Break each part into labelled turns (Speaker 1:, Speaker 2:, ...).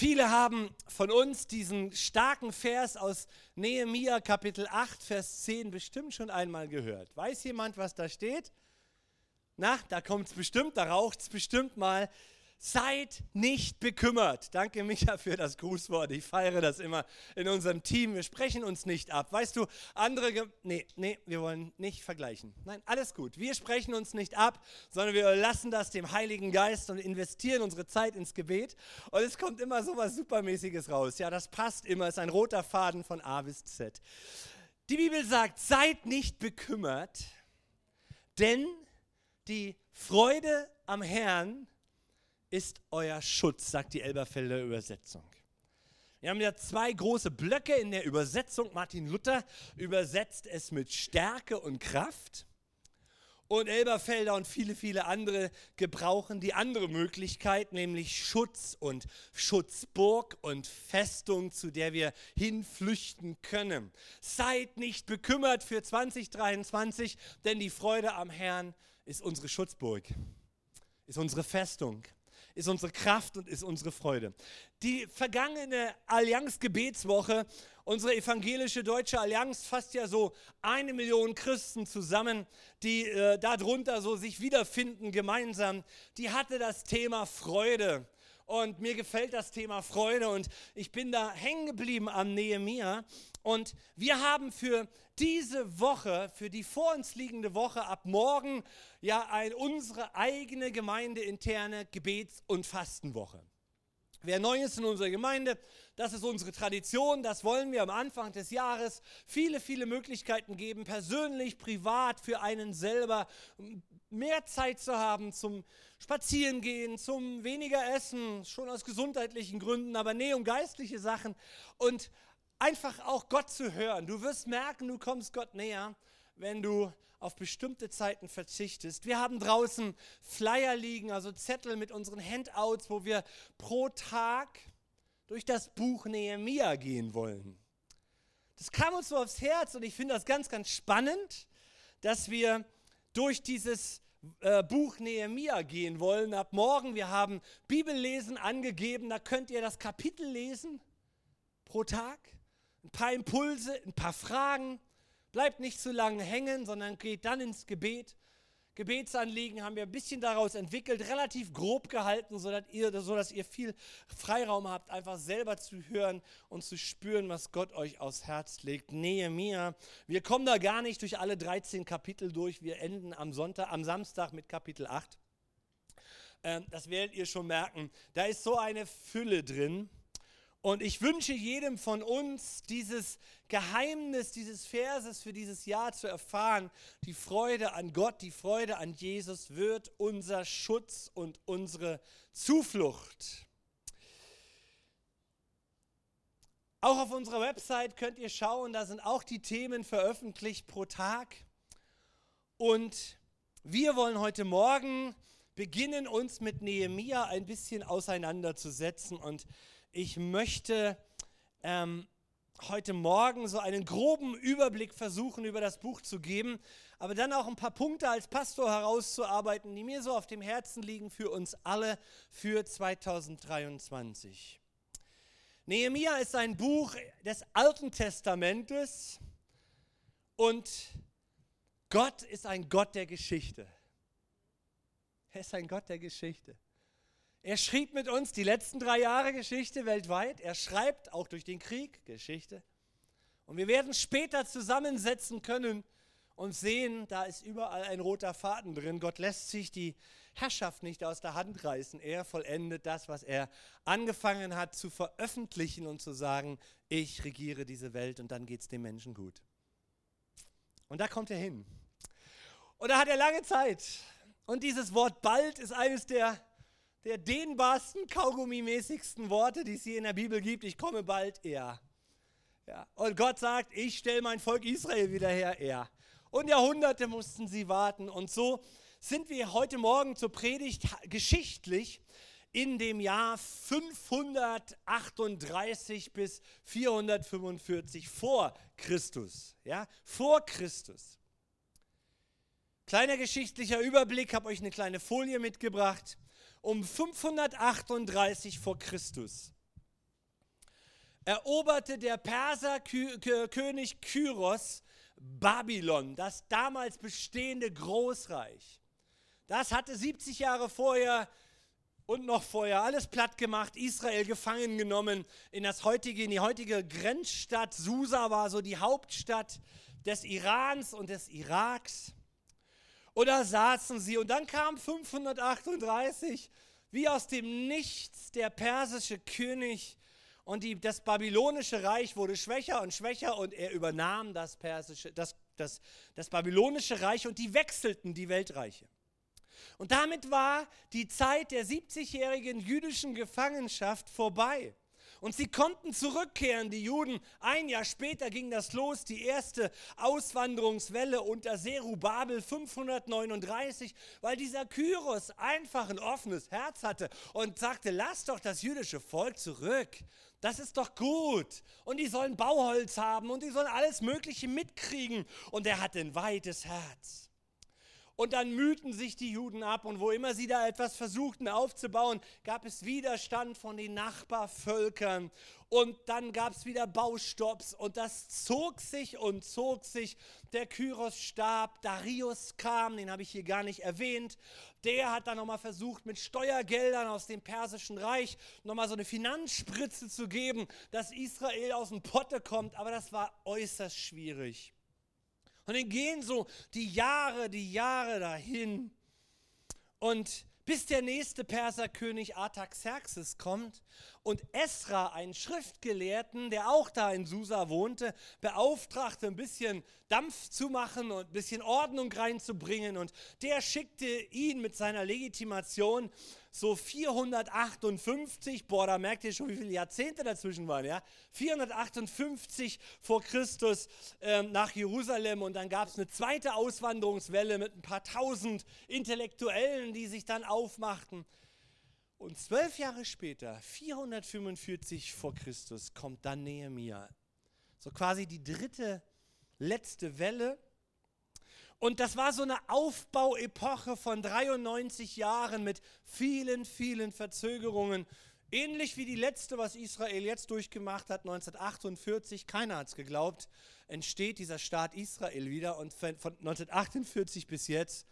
Speaker 1: Viele haben von uns diesen starken Vers aus Nehemia Kapitel 8, Vers 10 bestimmt schon einmal gehört. Weiß jemand, was da steht? Na, da kommt es bestimmt, da raucht es bestimmt mal. Seid nicht bekümmert. Danke, Micha, für das Grußwort. Ich feiere das immer in unserem Team. Wir sprechen uns nicht ab. Weißt du, andere. Ge nee, nee, wir wollen nicht vergleichen. Nein, alles gut. Wir sprechen uns nicht ab, sondern wir lassen das dem Heiligen Geist und investieren unsere Zeit ins Gebet. Und es kommt immer so was Supermäßiges raus. Ja, das passt immer. Es ist ein roter Faden von A bis Z. Die Bibel sagt: Seid nicht bekümmert, denn die Freude am Herrn ist euer Schutz, sagt die Elberfelder Übersetzung. Wir haben ja zwei große Blöcke in der Übersetzung. Martin Luther übersetzt es mit Stärke und Kraft. Und Elberfelder und viele, viele andere gebrauchen die andere Möglichkeit, nämlich Schutz und Schutzburg und Festung, zu der wir hinflüchten können. Seid nicht bekümmert für 2023, denn die Freude am Herrn ist unsere Schutzburg, ist unsere Festung ist unsere Kraft und ist unsere Freude. Die vergangene Allianz-Gebetswoche, unsere evangelische deutsche Allianz, fasst ja so eine Million Christen zusammen, die äh, darunter so sich wiederfinden gemeinsam. Die hatte das Thema Freude. Und mir gefällt das Thema Freude und ich bin da hängen geblieben am Nehemia. Und wir haben für diese Woche, für die vor uns liegende Woche ab morgen, ja ein, unsere eigene gemeindeinterne Gebets- und Fastenwoche. Wer neu ist in unserer Gemeinde, das ist unsere Tradition, das wollen wir am Anfang des Jahres viele, viele Möglichkeiten geben, persönlich, privat, für einen selber mehr Zeit zu haben zum Spazierengehen, zum weniger Essen, schon aus gesundheitlichen Gründen, aber nee, um geistliche Sachen und einfach auch Gott zu hören. Du wirst merken, du kommst Gott näher, wenn du auf bestimmte Zeiten verzichtest. Wir haben draußen Flyer liegen, also Zettel mit unseren Handouts, wo wir pro Tag durch das Buch Nehemia gehen wollen. Das kam uns so aufs Herz und ich finde das ganz, ganz spannend, dass wir durch dieses äh, Buch Nehemia gehen wollen. Ab morgen, wir haben Bibellesen angegeben, da könnt ihr das Kapitel lesen pro Tag ein paar Impulse, ein paar Fragen. Bleibt nicht zu lange hängen, sondern geht dann ins Gebet. Gebetsanliegen haben wir ein bisschen daraus entwickelt, relativ grob gehalten, sodass ihr, sodass ihr viel Freiraum habt, einfach selber zu hören und zu spüren, was Gott euch aufs Herz legt. Nähe mir. Wir kommen da gar nicht durch alle 13 Kapitel durch. Wir enden am Sonntag, am Samstag mit Kapitel 8. Ähm, das werdet ihr schon merken. Da ist so eine Fülle drin. Und ich wünsche jedem von uns dieses Geheimnis dieses Verses für dieses Jahr zu erfahren. Die Freude an Gott, die Freude an Jesus wird unser Schutz und unsere Zuflucht. Auch auf unserer Website könnt ihr schauen, da sind auch die Themen veröffentlicht pro Tag. Und wir wollen heute Morgen beginnen, uns mit Nehemia ein bisschen auseinanderzusetzen und ich möchte ähm, heute Morgen so einen groben Überblick versuchen, über das Buch zu geben, aber dann auch ein paar Punkte als Pastor herauszuarbeiten, die mir so auf dem Herzen liegen für uns alle für 2023. Nehemia ist ein Buch des Alten Testamentes und Gott ist ein Gott der Geschichte. Er ist ein Gott der Geschichte. Er schrieb mit uns die letzten drei Jahre Geschichte weltweit. Er schreibt auch durch den Krieg Geschichte. Und wir werden später zusammensetzen können und sehen, da ist überall ein roter Faden drin. Gott lässt sich die Herrschaft nicht aus der Hand reißen. Er vollendet das, was er angefangen hat zu veröffentlichen und zu sagen, ich regiere diese Welt und dann geht es dem Menschen gut. Und da kommt er hin. Und da hat er lange Zeit. Und dieses Wort bald ist eines der der dehnbarsten, kaugummimäßigsten Worte, die es hier in der Bibel gibt. Ich komme bald, er. Ja. Und Gott sagt, ich stelle mein Volk Israel wieder her, er. Und Jahrhunderte mussten sie warten. Und so sind wir heute Morgen zur Predigt geschichtlich in dem Jahr 538 bis 445 vor Christus. Ja, vor Christus. Kleiner geschichtlicher Überblick, habe euch eine kleine Folie mitgebracht um 538 vor Christus eroberte der Perserkönig Kyros Babylon, das damals bestehende Großreich. Das hatte 70 Jahre vorher und noch vorher alles platt gemacht, Israel gefangen genommen, in, das heutige, in die heutige Grenzstadt. Susa war so die Hauptstadt des Irans und des Iraks. Da saßen sie und dann kam 538 wie aus dem Nichts der persische König und die, das babylonische Reich wurde schwächer und schwächer und er übernahm das, persische, das, das, das babylonische Reich und die wechselten die Weltreiche. Und damit war die Zeit der 70-jährigen jüdischen Gefangenschaft vorbei. Und sie konnten zurückkehren, die Juden. Ein Jahr später ging das los, die erste Auswanderungswelle unter Serubabel 539, weil dieser Kyros einfach ein offenes Herz hatte und sagte, lass doch das jüdische Volk zurück. Das ist doch gut. Und die sollen Bauholz haben und die sollen alles Mögliche mitkriegen. Und er hatte ein weites Herz. Und dann mühten sich die Juden ab und wo immer sie da etwas versuchten aufzubauen, gab es Widerstand von den Nachbarvölkern. Und dann gab es wieder Baustopps und das zog sich und zog sich. Der Kyros starb, Darius kam, den habe ich hier gar nicht erwähnt. Der hat dann nochmal versucht, mit Steuergeldern aus dem Persischen Reich nochmal so eine Finanzspritze zu geben, dass Israel aus dem Potte kommt. Aber das war äußerst schwierig. Und dann gehen so die Jahre, die Jahre dahin. Und bis der nächste Perserkönig Artaxerxes kommt und Esra, einen Schriftgelehrten, der auch da in Susa wohnte, beauftragte, ein bisschen Dampf zu machen und ein bisschen Ordnung reinzubringen. Und der schickte ihn mit seiner Legitimation so 458, boah, da merkt ihr schon, wie viele Jahrzehnte dazwischen waren, ja? 458 vor Christus ähm, nach Jerusalem und dann gab es eine zweite Auswanderungswelle mit ein paar tausend Intellektuellen, die sich dann aufmachten. Und zwölf Jahre später, 445 vor Christus, kommt dann Nehemia. So quasi die dritte, letzte Welle. Und das war so eine Aufbauepoche von 93 Jahren mit vielen, vielen Verzögerungen. Ähnlich wie die letzte, was Israel jetzt durchgemacht hat, 1948, keiner hat es geglaubt, entsteht dieser Staat Israel wieder. Und von 1948 bis jetzt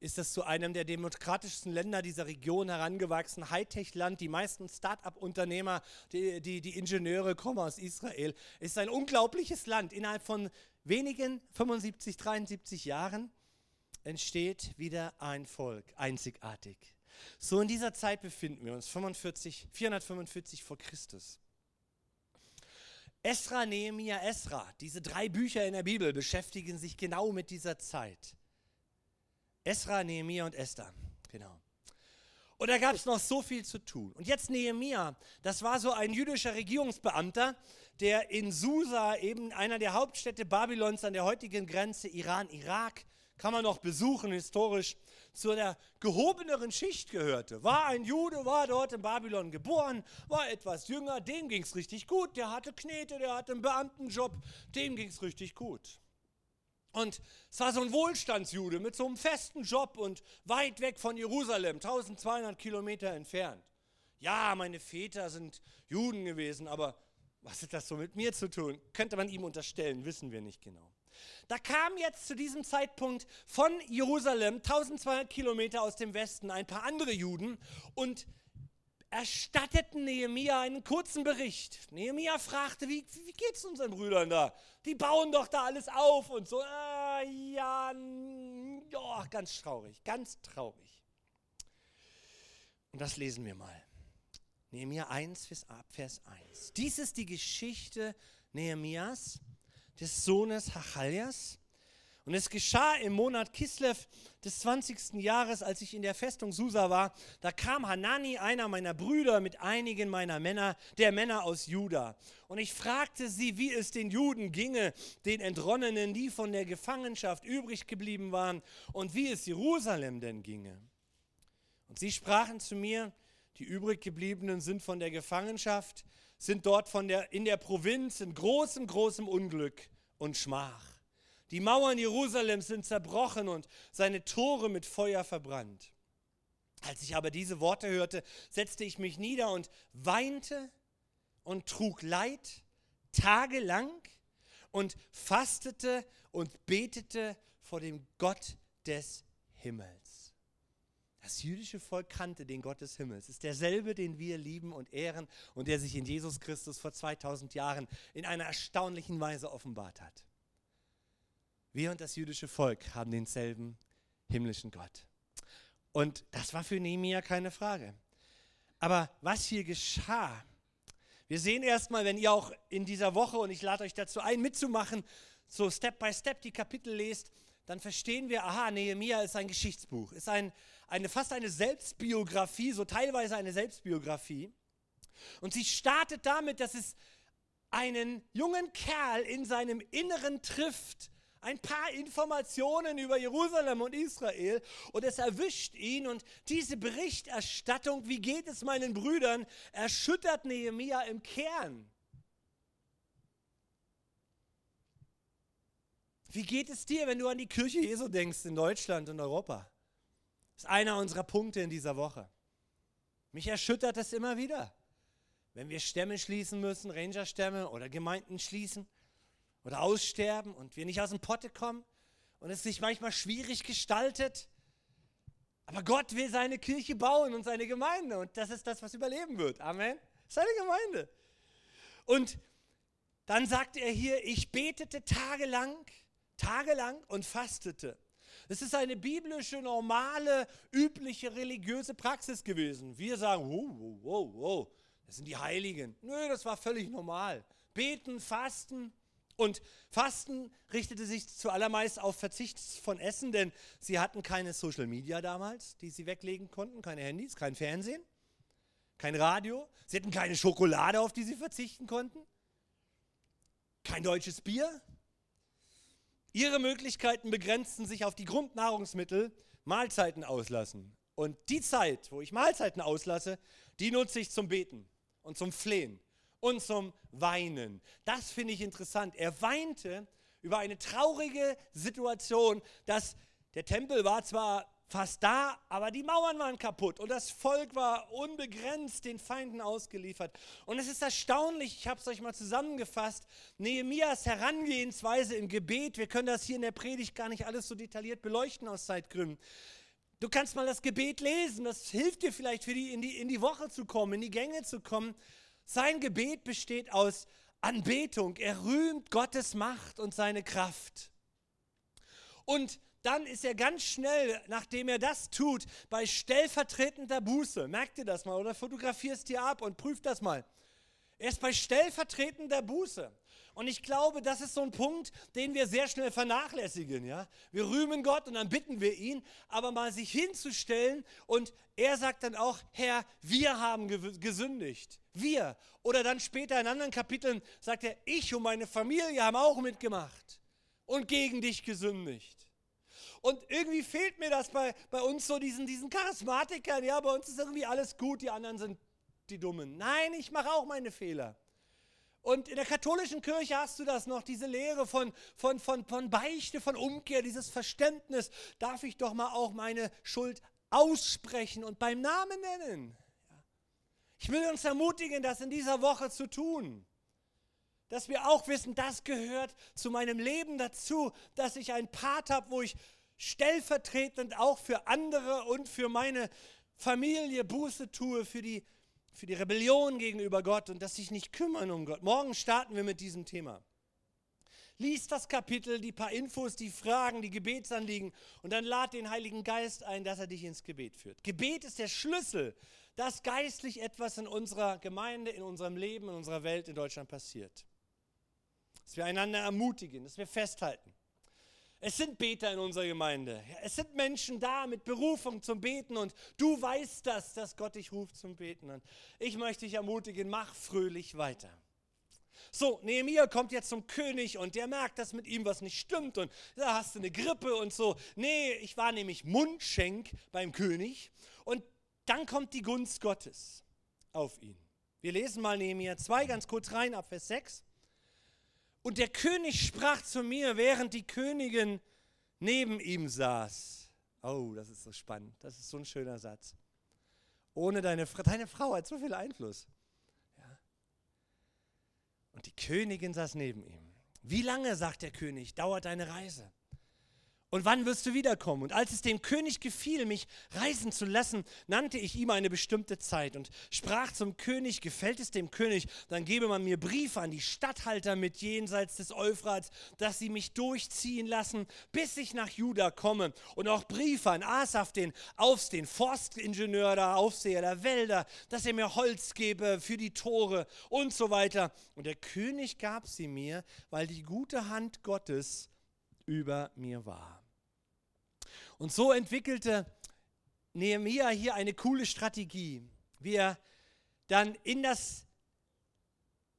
Speaker 1: ist das zu einem der demokratischsten Länder dieser Region herangewachsen, Hightech-Land. Die meisten Start-up-Unternehmer, die, die, die Ingenieure kommen aus Israel. Es ist ein unglaubliches Land. Innerhalb von wenigen 75, 73 Jahren entsteht wieder ein Volk, einzigartig. So in dieser Zeit befinden wir uns, 45, 445 vor Christus. Esra, Nehemiah, Esra, diese drei Bücher in der Bibel beschäftigen sich genau mit dieser Zeit. Esra, Nehemiah und Esther. Genau. Und da gab es noch so viel zu tun. Und jetzt Nehemiah, das war so ein jüdischer Regierungsbeamter, der in Susa, eben einer der Hauptstädte Babylons an der heutigen Grenze Iran-Irak, kann man noch besuchen historisch, zu der gehobeneren Schicht gehörte. War ein Jude, war dort in Babylon geboren, war etwas jünger, dem ging es richtig gut, der hatte Knete, der hatte einen Beamtenjob, dem ging es richtig gut. Und es war so ein Wohlstandsjude mit so einem festen Job und weit weg von Jerusalem, 1200 Kilometer entfernt. Ja, meine Väter sind Juden gewesen, aber was hat das so mit mir zu tun? Könnte man ihm unterstellen, wissen wir nicht genau. Da kamen jetzt zu diesem Zeitpunkt von Jerusalem, 1200 Kilometer aus dem Westen, ein paar andere Juden und erstatteten Nehemia einen kurzen Bericht. Nehemia fragte, wie, wie geht es unseren Brüdern da? Die bauen doch da alles auf und so. Ah, ja, oh, ganz traurig, ganz traurig. Und das lesen wir mal. Nehemia 1, Vers 1. Dies ist die Geschichte Nehemias, des Sohnes Hachaljas, und es geschah im Monat Kislev des 20. Jahres, als ich in der Festung Susa war, da kam Hanani, einer meiner Brüder, mit einigen meiner Männer, der Männer aus Juda. Und ich fragte sie, wie es den Juden ginge, den Entronnenen, die von der Gefangenschaft übrig geblieben waren, und wie es Jerusalem denn ginge. Und sie sprachen zu mir, die übriggebliebenen sind von der Gefangenschaft, sind dort von der, in der Provinz in großem, großem Unglück und Schmach. Die Mauern Jerusalems sind zerbrochen und seine Tore mit Feuer verbrannt. Als ich aber diese Worte hörte, setzte ich mich nieder und weinte und trug Leid tagelang und fastete und betete vor dem Gott des Himmels. Das jüdische Volk kannte den Gott des Himmels. Es ist derselbe, den wir lieben und ehren und der sich in Jesus Christus vor 2000 Jahren in einer erstaunlichen Weise offenbart hat. Wir und das jüdische Volk haben denselben himmlischen Gott. Und das war für Nehemiah keine Frage. Aber was hier geschah, wir sehen erstmal, wenn ihr auch in dieser Woche, und ich lade euch dazu ein, mitzumachen, so Step by Step die Kapitel lest, dann verstehen wir, aha, Nehemiah ist ein Geschichtsbuch, ist ein, eine, fast eine Selbstbiografie, so teilweise eine Selbstbiografie. Und sie startet damit, dass es einen jungen Kerl in seinem Inneren trifft, ein paar Informationen über Jerusalem und Israel und es erwischt ihn und diese Berichterstattung, wie geht es meinen Brüdern, erschüttert Nehemia im Kern. Wie geht es dir, wenn du an die Kirche Jesu denkst in Deutschland und Europa? Das ist einer unserer Punkte in dieser Woche. Mich erschüttert es immer wieder, wenn wir Stämme schließen müssen, Rangerstämme oder Gemeinden schließen oder aussterben und wir nicht aus dem Potte kommen und es sich manchmal schwierig gestaltet. Aber Gott will seine Kirche bauen und seine Gemeinde und das ist das, was überleben wird. Amen. Seine Gemeinde. Und dann sagt er hier, ich betete tagelang, tagelang und fastete. Es ist eine biblische, normale, übliche religiöse Praxis gewesen. Wir sagen, wow, wow, wow, wow, das sind die Heiligen. Nö, das war völlig normal. Beten, fasten, und Fasten richtete sich zuallermeist auf Verzicht von Essen, denn sie hatten keine Social Media damals, die sie weglegen konnten, keine Handys, kein Fernsehen, kein Radio. Sie hatten keine Schokolade, auf die sie verzichten konnten, kein deutsches Bier. Ihre Möglichkeiten begrenzten sich auf die Grundnahrungsmittel, Mahlzeiten auslassen. Und die Zeit, wo ich Mahlzeiten auslasse, die nutze ich zum Beten und zum Flehen und zum Weinen. Das finde ich interessant. Er weinte über eine traurige Situation, dass der Tempel war zwar fast da, aber die Mauern waren kaputt und das Volk war unbegrenzt den Feinden ausgeliefert. Und es ist erstaunlich, ich habe es euch mal zusammengefasst, Nehemias Herangehensweise im Gebet, wir können das hier in der Predigt gar nicht alles so detailliert beleuchten aus Zeitgründen. Du kannst mal das Gebet lesen, das hilft dir vielleicht für die, in, die, in die Woche zu kommen, in die Gänge zu kommen. Sein Gebet besteht aus Anbetung. Er rühmt Gottes Macht und seine Kraft. Und dann ist er ganz schnell, nachdem er das tut, bei stellvertretender Buße. Merkt ihr das mal oder fotografierst dir ab und prüft das mal. Er ist bei stellvertretender Buße. Und ich glaube, das ist so ein Punkt, den wir sehr schnell vernachlässigen. Ja? Wir rühmen Gott und dann bitten wir ihn, aber mal sich hinzustellen und er sagt dann auch, Herr, wir haben gesündigt. Wir. Oder dann später in anderen Kapiteln sagt er, ich und meine Familie haben auch mitgemacht und gegen dich gesündigt. Und irgendwie fehlt mir das bei, bei uns so, diesen, diesen Charismatikern. Ja, bei uns ist irgendwie alles gut, die anderen sind die Dummen. Nein, ich mache auch meine Fehler. Und in der katholischen Kirche hast du das noch, diese Lehre von, von, von, von Beichte, von Umkehr, dieses Verständnis. Darf ich doch mal auch meine Schuld aussprechen und beim Namen nennen? Ich will uns ermutigen, das in dieser Woche zu tun. Dass wir auch wissen, das gehört zu meinem Leben dazu, dass ich ein Part habe, wo ich stellvertretend auch für andere und für meine Familie Buße tue, für die für die Rebellion gegenüber Gott und dass sich nicht kümmern um Gott. Morgen starten wir mit diesem Thema. Lies das Kapitel, die paar Infos, die Fragen, die Gebetsanliegen und dann lad den Heiligen Geist ein, dass er dich ins Gebet führt. Gebet ist der Schlüssel, dass geistlich etwas in unserer Gemeinde, in unserem Leben, in unserer Welt in Deutschland passiert. Dass wir einander ermutigen, dass wir festhalten. Es sind Beter in unserer Gemeinde. Es sind Menschen da mit Berufung zum Beten und du weißt das, dass Gott dich ruft zum Beten. Und ich möchte dich ermutigen, mach fröhlich weiter. So, Nehemiah kommt jetzt zum König und der merkt, dass mit ihm was nicht stimmt und da hast du eine Grippe und so. Nee, ich war nämlich Mundschenk beim König und dann kommt die Gunst Gottes auf ihn. Wir lesen mal Nehemiah 2 ganz kurz rein ab Vers 6. Und der König sprach zu mir, während die Königin neben ihm saß. Oh, das ist so spannend. Das ist so ein schöner Satz. Ohne deine Frau, deine Frau hat so viel Einfluss. Ja. Königin saß neben ihm. Wie lange, sagt der König, dauert deine Reise? Und wann wirst du wiederkommen? Und als es dem König gefiel, mich reisen zu lassen, nannte ich ihm eine bestimmte Zeit und sprach zum König, gefällt es dem König, dann gebe man mir Briefe an die Statthalter mit jenseits des Euphrats, dass sie mich durchziehen lassen, bis ich nach Juda komme. Und auch Briefe an Asaf, den Aufs, den Forstingenieur, der Aufseher der Wälder, dass er mir Holz gebe für die Tore und so weiter. Und der König gab sie mir, weil die gute Hand Gottes über mir war. Und so entwickelte Nehemiah hier eine coole Strategie, wie er dann in das,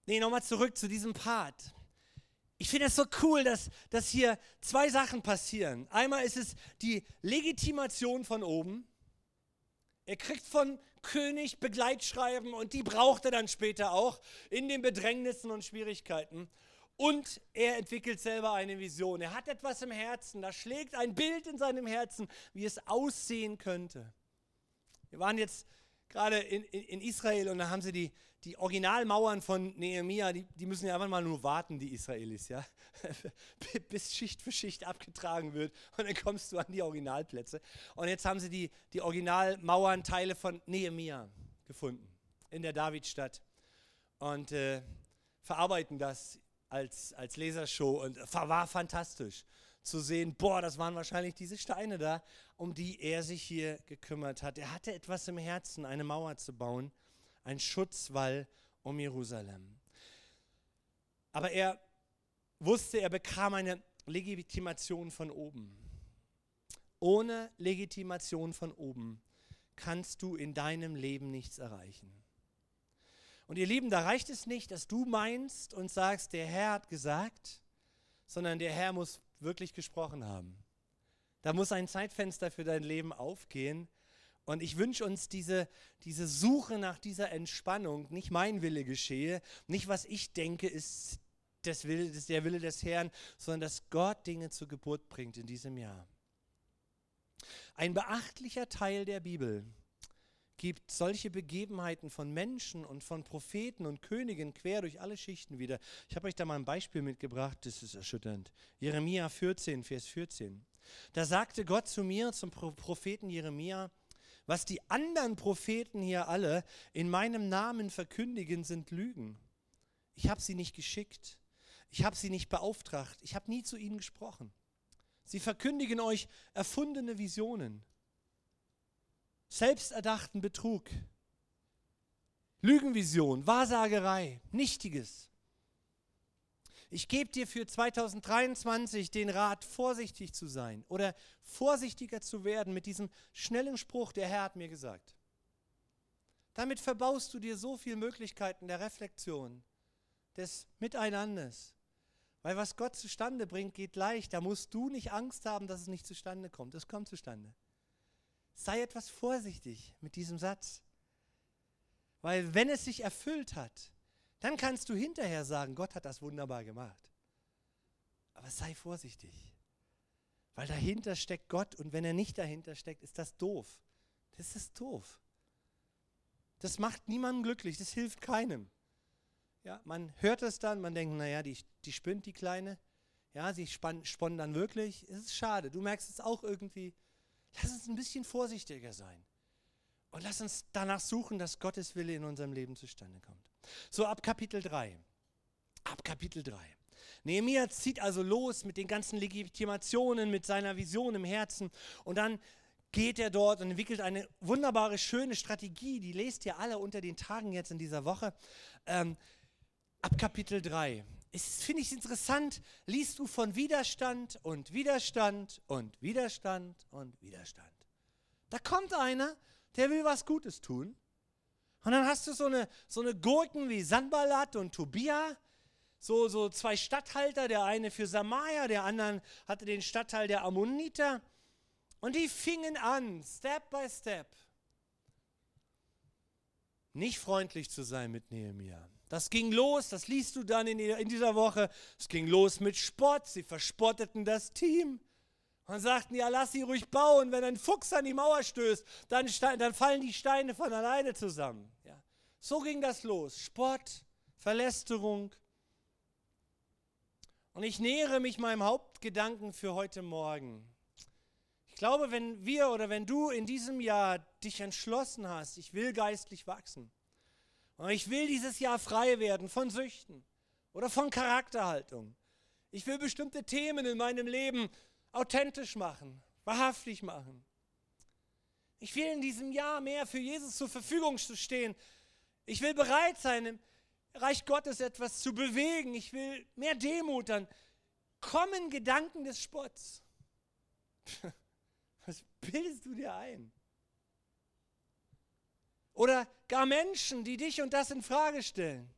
Speaker 1: nee, nochmal zurück zu diesem Part. Ich finde es so cool, dass, dass hier zwei Sachen passieren. Einmal ist es die Legitimation von oben. Er kriegt von König Begleitschreiben und die braucht er dann später auch in den Bedrängnissen und Schwierigkeiten. Und er entwickelt selber eine Vision. Er hat etwas im Herzen. Da schlägt ein Bild in seinem Herzen, wie es aussehen könnte. Wir waren jetzt gerade in, in, in Israel und da haben sie die, die Originalmauern von Nehemia, die, die müssen ja einfach mal nur warten, die Israelis, ja, bis Schicht für Schicht abgetragen wird und dann kommst du an die Originalplätze. Und jetzt haben sie die, die Originalmauernteile von Nehemia gefunden in der Davidstadt und äh, verarbeiten das als, als Lasershow und war fantastisch zu sehen, boah, das waren wahrscheinlich diese Steine da, um die er sich hier gekümmert hat. Er hatte etwas im Herzen, eine Mauer zu bauen, ein Schutzwall um Jerusalem. Aber er wusste, er bekam eine Legitimation von oben. Ohne Legitimation von oben kannst du in deinem Leben nichts erreichen. Und ihr Lieben, da reicht es nicht, dass du meinst und sagst, der Herr hat gesagt, sondern der Herr muss wirklich gesprochen haben. Da muss ein Zeitfenster für dein Leben aufgehen. Und ich wünsche uns diese, diese Suche nach dieser Entspannung, nicht mein Wille geschehe, nicht was ich denke, ist das Wille, das der Wille des Herrn, sondern dass Gott Dinge zur Geburt bringt in diesem Jahr. Ein beachtlicher Teil der Bibel gibt solche Begebenheiten von Menschen und von Propheten und Königen quer durch alle Schichten wieder. Ich habe euch da mal ein Beispiel mitgebracht, das ist erschütternd. Jeremia 14, Vers 14. Da sagte Gott zu mir, zum Propheten Jeremia, was die anderen Propheten hier alle in meinem Namen verkündigen, sind Lügen. Ich habe sie nicht geschickt. Ich habe sie nicht beauftragt. Ich habe nie zu ihnen gesprochen. Sie verkündigen euch erfundene Visionen selbsterdachten Betrug, Lügenvision, Wahrsagerei, Nichtiges. Ich gebe dir für 2023 den Rat, vorsichtig zu sein oder vorsichtiger zu werden mit diesem schnellen Spruch, der Herr hat mir gesagt. Damit verbaust du dir so viele Möglichkeiten der Reflexion, des Miteinanders. Weil was Gott zustande bringt, geht leicht. Da musst du nicht Angst haben, dass es nicht zustande kommt. Es kommt zustande. Sei etwas vorsichtig mit diesem Satz. Weil wenn es sich erfüllt hat, dann kannst du hinterher sagen, Gott hat das wunderbar gemacht. Aber sei vorsichtig. Weil dahinter steckt Gott und wenn er nicht dahinter steckt, ist das doof. Das ist doof. Das macht niemanden glücklich, das hilft keinem. Ja, man hört es dann, man denkt, naja, die, die spinnt, die Kleine. Ja, sie sponnen dann wirklich. Es ist schade. Du merkst es auch irgendwie. Lass uns ein bisschen vorsichtiger sein. Und lass uns danach suchen, dass Gottes Wille in unserem Leben zustande kommt. So ab Kapitel 3. Ab Kapitel 3. Nehemiah zieht also los mit den ganzen Legitimationen, mit seiner Vision im Herzen und dann geht er dort und entwickelt eine wunderbare, schöne Strategie. Die lest ihr alle unter den Tagen jetzt in dieser Woche. Ähm, ab Kapitel 3 finde ich interessant, liest du von Widerstand und Widerstand und Widerstand und Widerstand. Da kommt einer, der will was Gutes tun. Und dann hast du so eine, so eine Gurken wie Sanballat und Tobia, so, so zwei Statthalter, der eine für Samaria, der andere hatte den Stadtteil der Ammoniter. Und die fingen an, Step by Step, nicht freundlich zu sein mit Nehemiah. Das ging los, das liest du dann in, dieser Woche. Es ging los mit Spott. Sie verspotteten das Team und sagten: Ja, lass sie ruhig bauen. Wenn ein Fuchs an die Mauer stößt, dann, dann fallen die Steine von alleine zusammen. Ja. So ging das los. Spott, Verlästerung. Und ich nähere mich meinem Hauptgedanken für heute Morgen. Ich glaube, wenn wir oder wenn du in diesem Jahr dich entschlossen hast, ich will geistlich wachsen, und ich will dieses Jahr frei werden von Süchten oder von Charakterhaltung. Ich will bestimmte Themen in meinem Leben authentisch machen, wahrhaftig machen. Ich will in diesem Jahr mehr für Jesus zur Verfügung zu stehen. Ich will bereit sein, im Reich Gottes etwas zu bewegen. Ich will mehr Demut. Dann kommen Gedanken des Spotts. Was bildest du dir ein? Oder gar Menschen, die dich und das in Frage stellen.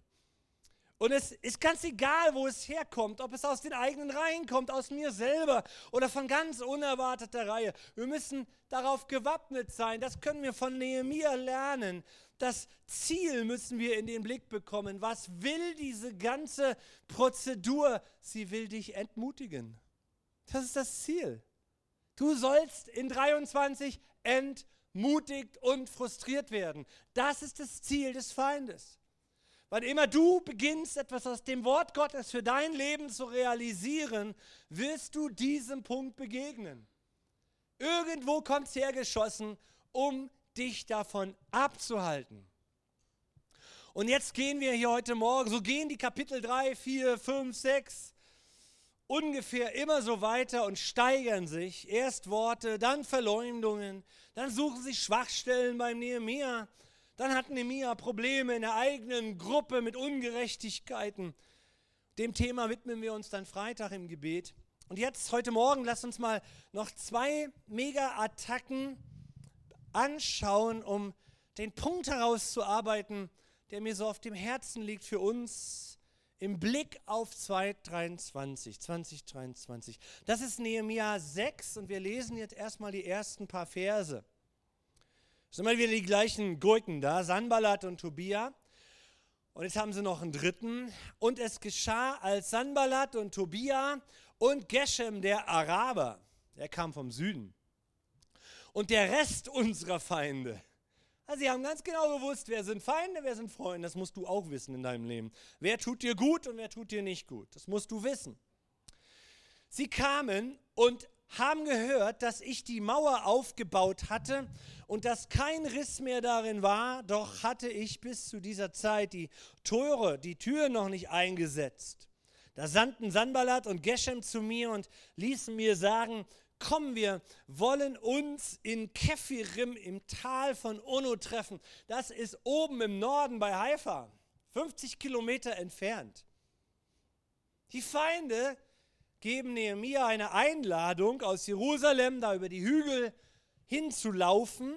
Speaker 1: Und es ist ganz egal, wo es herkommt, ob es aus den eigenen Reihen kommt, aus mir selber oder von ganz unerwarteter Reihe. Wir müssen darauf gewappnet sein. Das können wir von Nehemiah lernen. Das Ziel müssen wir in den Blick bekommen. Was will diese ganze Prozedur? Sie will dich entmutigen. Das ist das Ziel. Du sollst in 23 entmutigt und frustriert werden. Das ist das Ziel des Feindes. Wann immer du beginnst, etwas aus dem Wort Gottes für dein Leben zu realisieren, wirst du diesem Punkt begegnen. Irgendwo kommt es hergeschossen, um dich davon abzuhalten. Und jetzt gehen wir hier heute Morgen, so gehen die Kapitel 3, 4, 5, 6 ungefähr immer so weiter und steigern sich. Erst Worte, dann Verleumdungen, dann suchen sich Schwachstellen beim Nehemiah. Dann hat Nehemiah Probleme in der eigenen Gruppe mit Ungerechtigkeiten. Dem Thema widmen wir uns dann Freitag im Gebet. Und jetzt, heute Morgen, lasst uns mal noch zwei Mega-Attacken anschauen, um den Punkt herauszuarbeiten, der mir so auf dem Herzen liegt für uns im Blick auf 2023, 2023. Das ist Nehemiah 6 und wir lesen jetzt erstmal die ersten paar Verse. Es sind mal wieder die gleichen Gurken da, Sanballat und Tobia. Und jetzt haben sie noch einen dritten. Und es geschah, als Sanballat und Tobia und Geshem, der Araber, der kam vom Süden, und der Rest unserer Feinde, also sie haben ganz genau gewusst, wer sind Feinde, wer sind Freunde. Das musst du auch wissen in deinem Leben. Wer tut dir gut und wer tut dir nicht gut. Das musst du wissen. Sie kamen und haben gehört, dass ich die Mauer aufgebaut hatte und dass kein Riss mehr darin war, doch hatte ich bis zu dieser Zeit die Tore, die Tür noch nicht eingesetzt. Da sandten Sanballat und Geshem zu mir und ließen mir sagen, komm, wir wollen uns in Kephirim im Tal von Ono treffen. Das ist oben im Norden bei Haifa, 50 Kilometer entfernt. Die Feinde geben Nehemiah eine Einladung, aus Jerusalem da über die Hügel hinzulaufen.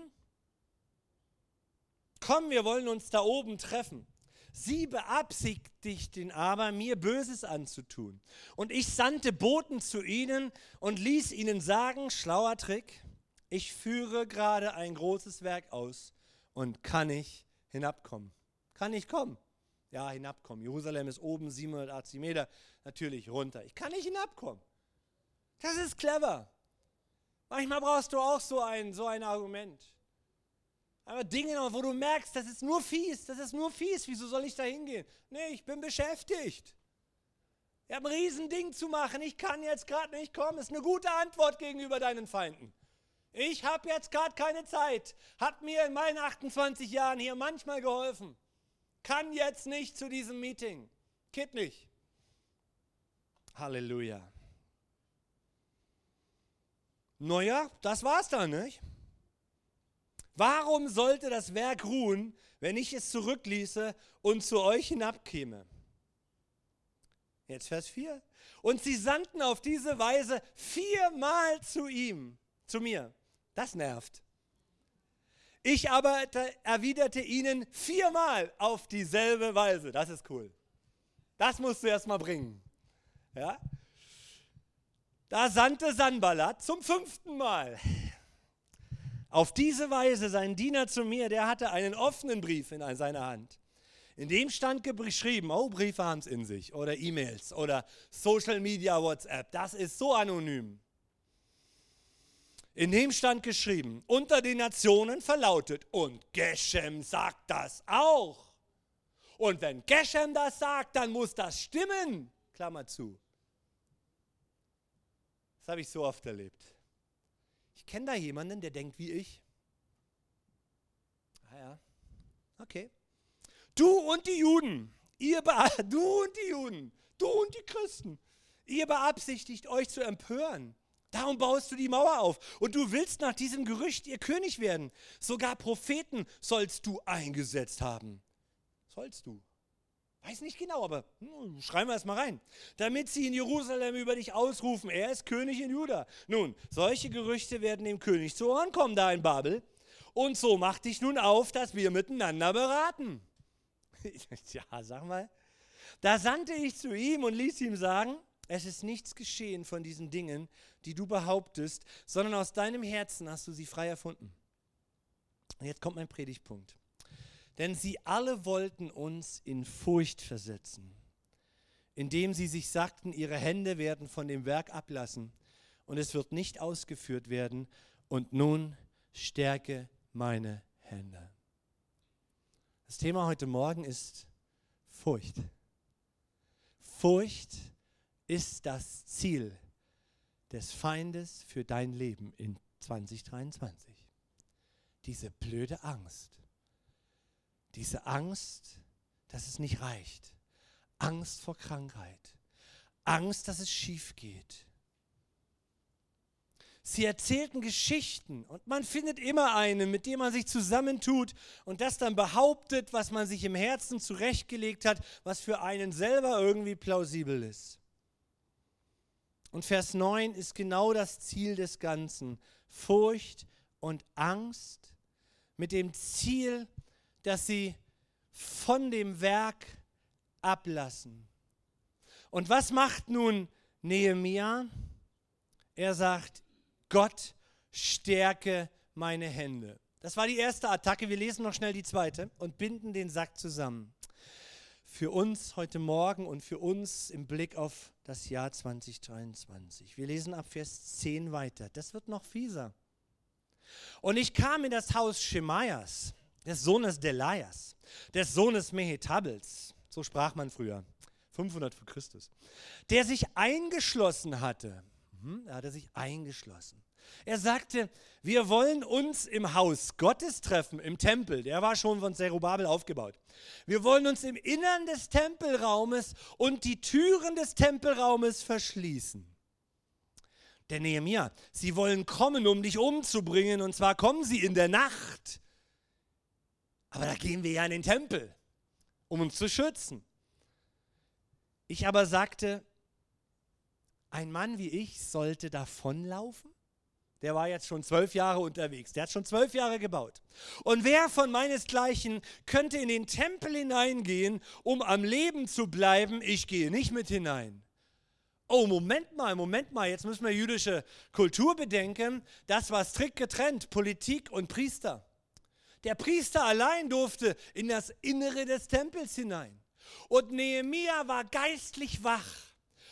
Speaker 1: Komm, wir wollen uns da oben treffen. Sie beabsichtigten aber, mir Böses anzutun. Und ich sandte Boten zu ihnen und ließ ihnen sagen, schlauer Trick, ich führe gerade ein großes Werk aus und kann nicht hinabkommen. Kann nicht kommen. Ja, hinabkommen. Jerusalem ist oben 780 Meter, natürlich runter. Ich kann nicht hinabkommen. Das ist clever. Manchmal brauchst du auch so ein, so ein Argument. Aber Dinge, wo du merkst, das ist nur fies, das ist nur fies, wieso soll ich da hingehen? Nee, ich bin beschäftigt. Ich habe ein Riesending zu machen, ich kann jetzt gerade nicht kommen. Das ist eine gute Antwort gegenüber deinen Feinden. Ich habe jetzt gerade keine Zeit. Hat mir in meinen 28 Jahren hier manchmal geholfen. Kann jetzt nicht zu diesem Meeting. Geht nicht. Halleluja. Naja, das war's dann, nicht? Warum sollte das Werk ruhen, wenn ich es zurückließe und zu euch hinabkäme? Jetzt Vers 4. Und sie sandten auf diese Weise viermal zu ihm, zu mir. Das nervt. Ich aber erwiderte ihnen viermal auf dieselbe Weise. Das ist cool. Das musst du erst mal bringen. Ja? Da sandte Sanballat zum fünften Mal. Auf diese Weise sein Diener zu mir, der hatte einen offenen Brief in seiner Hand. In dem stand geschrieben, oh, Briefe haben es in sich oder E-Mails oder Social Media, WhatsApp. Das ist so anonym. In dem stand geschrieben, unter den Nationen verlautet und Geshem sagt das auch. Und wenn Geshem das sagt, dann muss das stimmen. Klammer zu. Das habe ich so oft erlebt. Ich kenne da jemanden, der denkt wie ich. Ah ja, okay. Du und die Juden, ihr du und die Juden, du und die Christen, ihr beabsichtigt euch zu empören. Darum baust du die Mauer auf. Und du willst nach diesem Gerücht ihr König werden. Sogar Propheten sollst du eingesetzt haben. Sollst du. Weiß nicht genau, aber hm, schreiben wir es mal rein. Damit sie in Jerusalem über dich ausrufen, er ist König in Juda. Nun, solche Gerüchte werden dem König zu Ohren kommen da in Babel. Und so mach dich nun auf, dass wir miteinander beraten. ja, sag mal. Da sandte ich zu ihm und ließ ihm sagen, es ist nichts geschehen von diesen Dingen, die du behauptest, sondern aus deinem Herzen hast du sie frei erfunden. Und jetzt kommt mein Predigtpunkt. Denn sie alle wollten uns in Furcht versetzen, indem sie sich sagten, ihre Hände werden von dem Werk ablassen und es wird nicht ausgeführt werden. Und nun stärke meine Hände. Das Thema heute Morgen ist Furcht. Furcht ist das Ziel des Feindes für dein Leben in 2023. Diese blöde Angst. Diese Angst, dass es nicht reicht. Angst vor Krankheit. Angst, dass es schief geht. Sie erzählten Geschichten und man findet immer eine, mit dem man sich zusammentut und das dann behauptet, was man sich im Herzen zurechtgelegt hat, was für einen selber irgendwie plausibel ist. Und Vers 9 ist genau das Ziel des Ganzen. Furcht und Angst mit dem Ziel, dass sie von dem Werk ablassen. Und was macht nun Nehemia? Er sagt, Gott stärke meine Hände. Das war die erste Attacke. Wir lesen noch schnell die zweite und binden den Sack zusammen. Für uns heute Morgen und für uns im Blick auf das Jahr 2023. Wir lesen ab Vers 10 weiter. Das wird noch fieser. Und ich kam in das Haus Schemaias, des Sohnes Delias, des Sohnes Mehetabels, so sprach man früher, 500 vor Christus, der sich eingeschlossen hatte. Hm, er hatte sich eingeschlossen. Er sagte, wir wollen uns im Haus Gottes treffen, im Tempel. Der war schon von Zerubabel aufgebaut. Wir wollen uns im Innern des Tempelraumes und die Türen des Tempelraumes verschließen. Der Nehemiah, sie wollen kommen, um dich umzubringen, und zwar kommen sie in der Nacht. Aber da gehen wir ja in den Tempel, um uns zu schützen. Ich aber sagte, ein Mann wie ich sollte davonlaufen? Der war jetzt schon zwölf Jahre unterwegs. Der hat schon zwölf Jahre gebaut. Und wer von meinesgleichen könnte in den Tempel hineingehen, um am Leben zu bleiben? Ich gehe nicht mit hinein. Oh, Moment mal, Moment mal, jetzt müssen wir jüdische Kultur bedenken. Das war strikt getrennt, Politik und Priester. Der Priester allein durfte in das Innere des Tempels hinein. Und Nehemia war geistlich wach.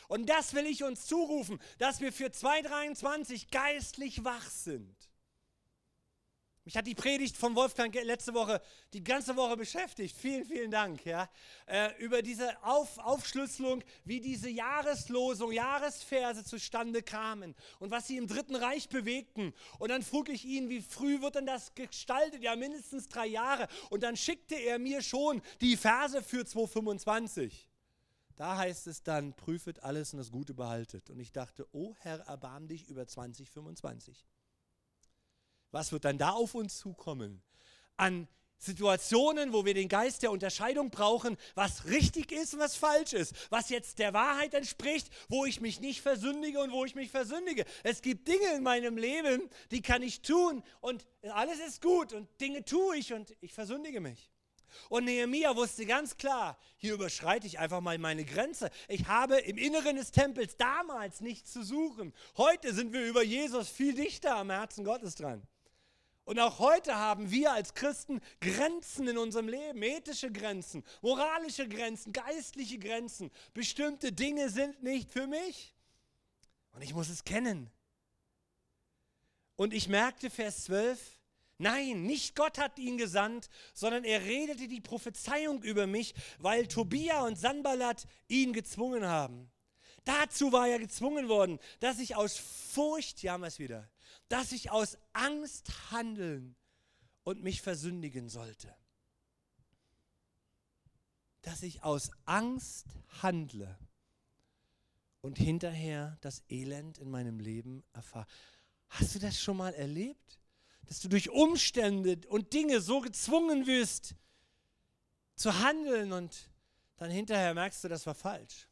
Speaker 1: Und das will ich uns zurufen, dass wir für 2023 geistlich wach sind. Mich hat die Predigt von Wolfgang letzte Woche die ganze Woche beschäftigt. Vielen, vielen Dank. Ja, äh, über diese Auf Aufschlüsselung, wie diese Jahreslosung, Jahresverse zustande kamen und was sie im Dritten Reich bewegten. Und dann frug ich ihn, wie früh wird denn das gestaltet? Ja, mindestens drei Jahre. Und dann schickte er mir schon die Verse für 2025. Da heißt es dann, prüfet alles und das Gute behaltet. Und ich dachte, oh Herr, erbarm dich über 2025. Was wird dann da auf uns zukommen? An Situationen, wo wir den Geist der Unterscheidung brauchen, was richtig ist und was falsch ist, was jetzt der Wahrheit entspricht, wo ich mich nicht versündige und wo ich mich versündige. Es gibt Dinge in meinem Leben, die kann ich tun und alles ist gut und Dinge tue ich und ich versündige mich. Und Nehemia wusste ganz klar, hier überschreite ich einfach mal meine Grenze. Ich habe im Inneren des Tempels damals nichts zu suchen. Heute sind wir über Jesus viel dichter am Herzen Gottes dran. Und auch heute haben wir als Christen Grenzen in unserem Leben, ethische Grenzen, moralische Grenzen, geistliche Grenzen. Bestimmte Dinge sind nicht für mich. Und ich muss es kennen. Und ich merkte Vers 12, Nein, nicht Gott hat ihn gesandt, sondern er redete die Prophezeiung über mich, weil Tobia und Sanballat ihn gezwungen haben. Dazu war er gezwungen worden, dass ich aus Furcht, ja haben wir es wieder, dass ich aus Angst handeln und mich versündigen sollte. Dass ich aus Angst handle und hinterher das Elend in meinem Leben erfahre. Hast du das schon mal erlebt? Dass du durch Umstände und Dinge so gezwungen wirst zu handeln und dann hinterher merkst du, das war falsch.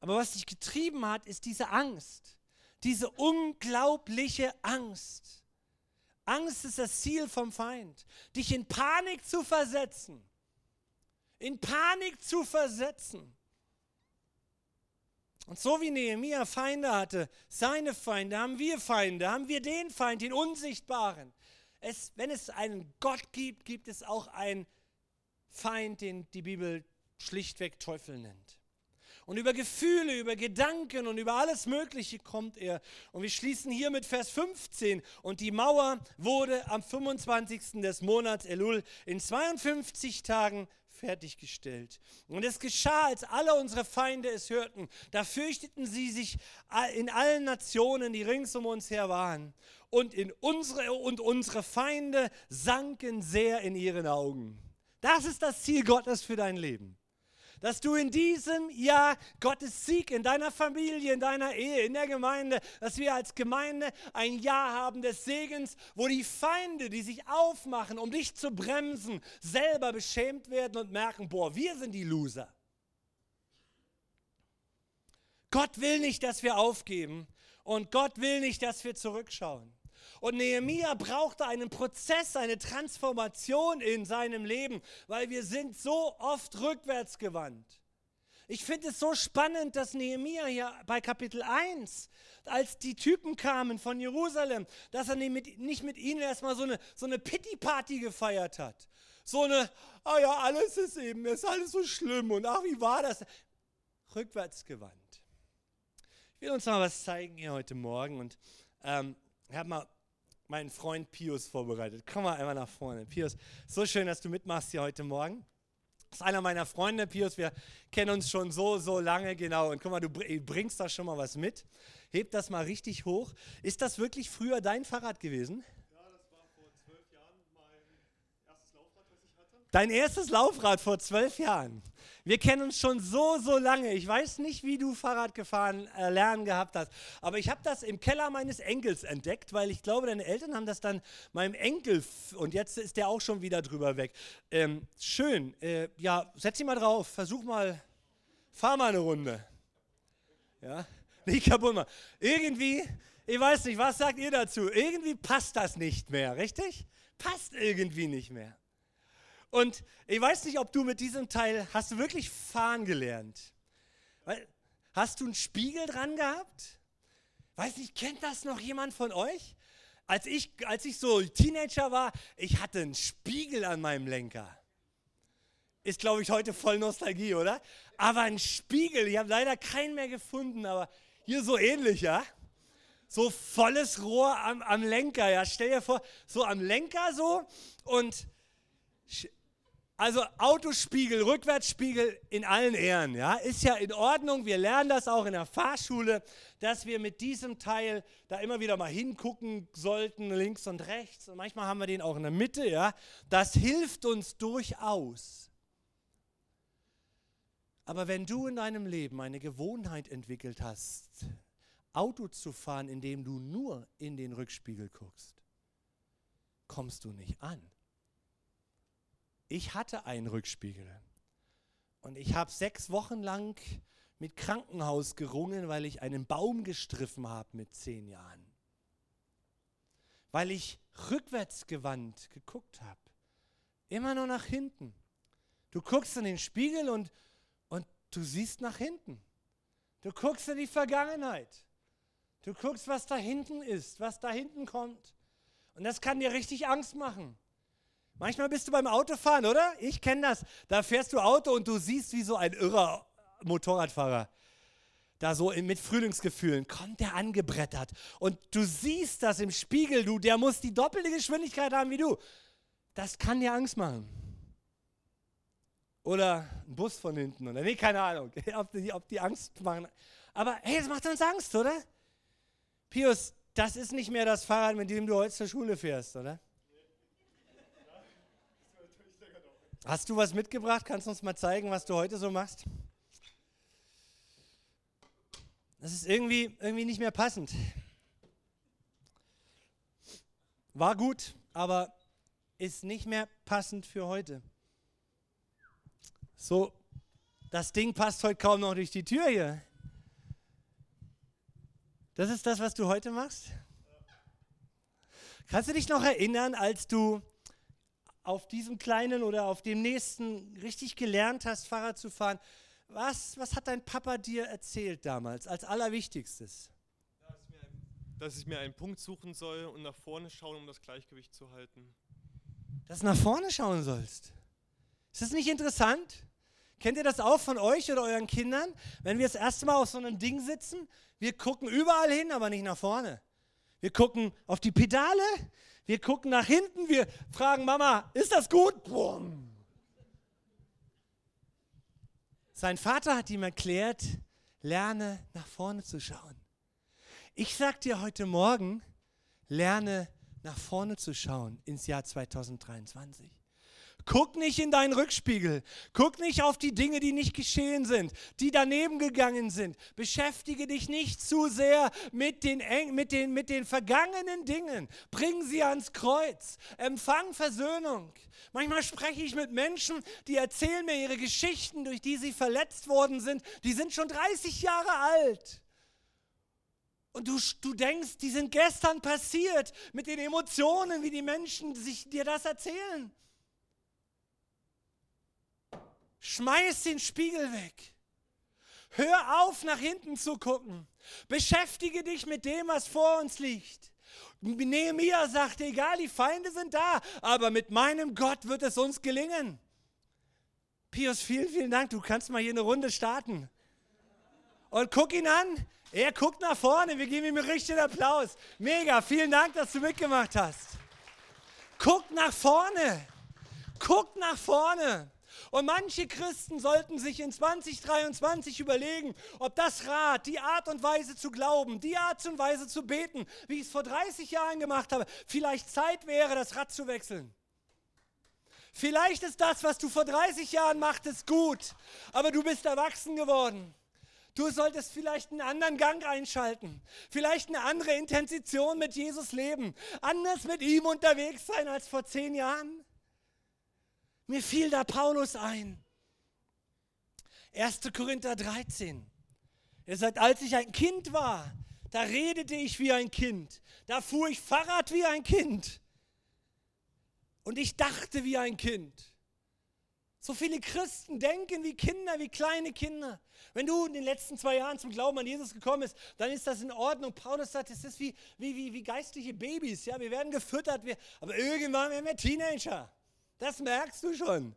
Speaker 1: Aber was dich getrieben hat, ist diese Angst, diese unglaubliche Angst. Angst ist das Ziel vom Feind, dich in Panik zu versetzen. In Panik zu versetzen. Und so wie Nehemiah Feinde hatte, seine Feinde, haben wir Feinde, haben wir den Feind, den Unsichtbaren. Es, wenn es einen Gott gibt, gibt es auch einen Feind, den die Bibel schlichtweg Teufel nennt. Und über Gefühle, über Gedanken und über alles Mögliche kommt er. Und wir schließen hier mit Vers 15. Und die Mauer wurde am 25. des Monats Elul in 52 Tagen fertiggestellt. Und es geschah, als alle unsere Feinde es hörten. Da fürchteten sie sich in allen Nationen, die rings um uns her waren. Und, in unsere, und unsere Feinde sanken sehr in ihren Augen. Das ist das Ziel Gottes für dein Leben dass du in diesem Jahr Gottes Sieg in deiner Familie, in deiner Ehe, in der Gemeinde, dass wir als Gemeinde ein Jahr haben des Segens, wo die Feinde, die sich aufmachen, um dich zu bremsen, selber beschämt werden und merken, boah, wir sind die Loser. Gott will nicht, dass wir aufgeben und Gott will nicht, dass wir zurückschauen. Und Nehemia brauchte einen Prozess, eine Transformation in seinem Leben, weil wir sind so oft rückwärts gewandt. Ich finde es so spannend, dass Nehemia hier bei Kapitel 1, als die Typen kamen von Jerusalem, dass er nicht mit ihnen erstmal so eine, so eine Pity-Party gefeiert hat. So eine, ah ja, alles ist eben, ist alles so schlimm und ach, wie war das? Rückwärts gewandt. Ich will uns mal was zeigen hier heute Morgen und ähm, ich habe mal meinen Freund Pius vorbereitet. Komm mal einmal nach vorne. Pius, so schön, dass du mitmachst hier heute Morgen. Das ist einer meiner Freunde, Pius. Wir kennen uns schon so, so lange, genau. Und guck mal, du bringst da schon mal was mit. Heb das mal richtig hoch. Ist das wirklich früher dein Fahrrad gewesen? Ja, das war vor zwölf Jahren mein erstes Laufrad, was ich hatte. Dein erstes Laufrad vor zwölf Jahren. Wir kennen uns schon so, so lange. Ich weiß nicht, wie du Fahrrad gefahren äh, lernen gehabt hast, aber ich habe das im Keller meines Enkels entdeckt, weil ich glaube, deine Eltern haben das dann meinem Enkel und jetzt ist der auch schon wieder drüber weg. Ähm, schön. Äh, ja, setz dich mal drauf. Versuch mal. Fahr mal eine Runde. Ja, nicht kaputt machen. Irgendwie, ich weiß nicht, was sagt ihr dazu? Irgendwie passt das nicht mehr, richtig? Passt irgendwie nicht mehr. Und ich weiß nicht, ob du mit diesem Teil, hast du wirklich fahren gelernt? Hast du einen Spiegel dran gehabt? Weiß nicht, kennt das noch jemand von euch? Als ich, als ich so Teenager war, ich hatte einen Spiegel an meinem Lenker. Ist, glaube ich, heute voll Nostalgie, oder? Aber ein Spiegel, ich habe leider keinen mehr gefunden, aber hier so ähnlich, ja? So volles Rohr am, am Lenker, ja? Stell dir vor, so am Lenker so und also Autospiegel, Rückwärtsspiegel in allen Ehren, ja, ist ja in Ordnung. Wir lernen das auch in der Fahrschule, dass wir mit diesem Teil da immer wieder mal hingucken sollten, links und rechts. Und manchmal haben wir den auch in der Mitte, ja. Das hilft uns durchaus. Aber wenn du in deinem Leben eine Gewohnheit entwickelt hast, Auto zu fahren, indem du nur in den Rückspiegel guckst, kommst du nicht an ich hatte einen Rückspiegel. Und ich habe sechs Wochen lang mit Krankenhaus gerungen, weil ich einen Baum gestriffen habe mit zehn Jahren. Weil ich rückwärts gewandt geguckt habe. Immer nur nach hinten. Du guckst in den Spiegel und, und du siehst nach hinten. Du guckst in die Vergangenheit. Du guckst, was da hinten ist, was da hinten kommt. Und das kann dir richtig Angst machen. Manchmal bist du beim Autofahren, oder? Ich kenne das. Da fährst du Auto und du siehst, wie so ein irrer Motorradfahrer da so mit Frühlingsgefühlen kommt der angebrettert und du siehst das im Spiegel, du, der muss die doppelte Geschwindigkeit haben wie du. Das kann dir Angst machen. Oder ein Bus von hinten. Oder nee, keine Ahnung, ob die, ob die Angst machen. Aber hey, das macht uns Angst, oder? Pius, das ist nicht mehr das Fahrrad, mit dem du heute zur Schule fährst, oder? Hast du was mitgebracht? Kannst du uns mal zeigen, was du heute so machst? Das ist irgendwie, irgendwie nicht mehr passend. War gut, aber ist nicht mehr passend für heute. So, das Ding passt heute kaum noch durch die Tür hier. Das ist das, was du heute machst? Kannst du dich noch erinnern, als du auf diesem kleinen oder auf dem nächsten richtig gelernt hast, Fahrrad zu fahren? Was, was hat dein Papa dir erzählt damals als Allerwichtigstes?
Speaker 2: Dass ich mir einen Punkt suchen soll und nach vorne schauen, um das Gleichgewicht zu halten.
Speaker 1: Dass du nach vorne schauen sollst. Ist das nicht interessant? Kennt ihr das auch von euch oder euren Kindern? Wenn wir das erste Mal auf so einem Ding sitzen, wir gucken überall hin, aber nicht nach vorne. Wir gucken auf die Pedale, wir gucken nach hinten, wir fragen Mama, ist das gut? Boom. Sein Vater hat ihm erklärt, lerne nach vorne zu schauen. Ich sag dir heute Morgen, lerne nach vorne zu schauen ins Jahr 2023. Guck nicht in deinen Rückspiegel. Guck nicht auf die Dinge, die nicht geschehen sind, die daneben gegangen sind. Beschäftige dich nicht zu sehr mit den, mit den, mit den vergangenen Dingen. Bring sie ans Kreuz. Empfang Versöhnung. Manchmal spreche ich mit Menschen, die erzählen mir ihre Geschichten, durch die sie verletzt worden sind. Die sind schon 30 Jahre alt. Und du, du denkst, die sind gestern passiert mit den Emotionen, wie die Menschen sich dir das erzählen. Schmeiß den Spiegel weg. Hör auf, nach hinten zu gucken. Beschäftige dich mit dem, was vor uns liegt. Nehemiah sagt, egal, die Feinde sind da, aber mit meinem Gott wird es uns gelingen. Pius, vielen, vielen Dank. Du kannst mal hier eine Runde starten. Und guck ihn an. Er guckt nach vorne. Wir geben ihm einen richtigen Applaus. Mega. Vielen Dank, dass du mitgemacht hast. Guck nach vorne. Guck nach vorne. Und manche Christen sollten sich in 2023 überlegen, ob das Rat, die Art und Weise zu glauben, die Art und Weise zu beten, wie ich es vor 30 Jahren gemacht habe, vielleicht Zeit wäre, das Rad zu wechseln. Vielleicht ist das, was du vor 30 Jahren machtest, gut, aber du bist erwachsen geworden. Du solltest vielleicht einen anderen Gang einschalten, vielleicht eine andere Intention mit Jesus leben, anders mit ihm unterwegs sein als vor zehn Jahren. Mir fiel da Paulus ein. 1. Korinther 13. Er sagt, als ich ein Kind war, da redete ich wie ein Kind. Da fuhr ich Fahrrad wie ein Kind. Und ich dachte wie ein Kind. So viele Christen denken wie Kinder, wie kleine Kinder. Wenn du in den letzten zwei Jahren zum Glauben an Jesus gekommen bist, dann ist das in Ordnung. Paulus sagt, es ist wie, wie, wie, wie geistliche Babys. Ja, wir werden gefüttert, wir, aber irgendwann werden wir Teenager. Das merkst du schon.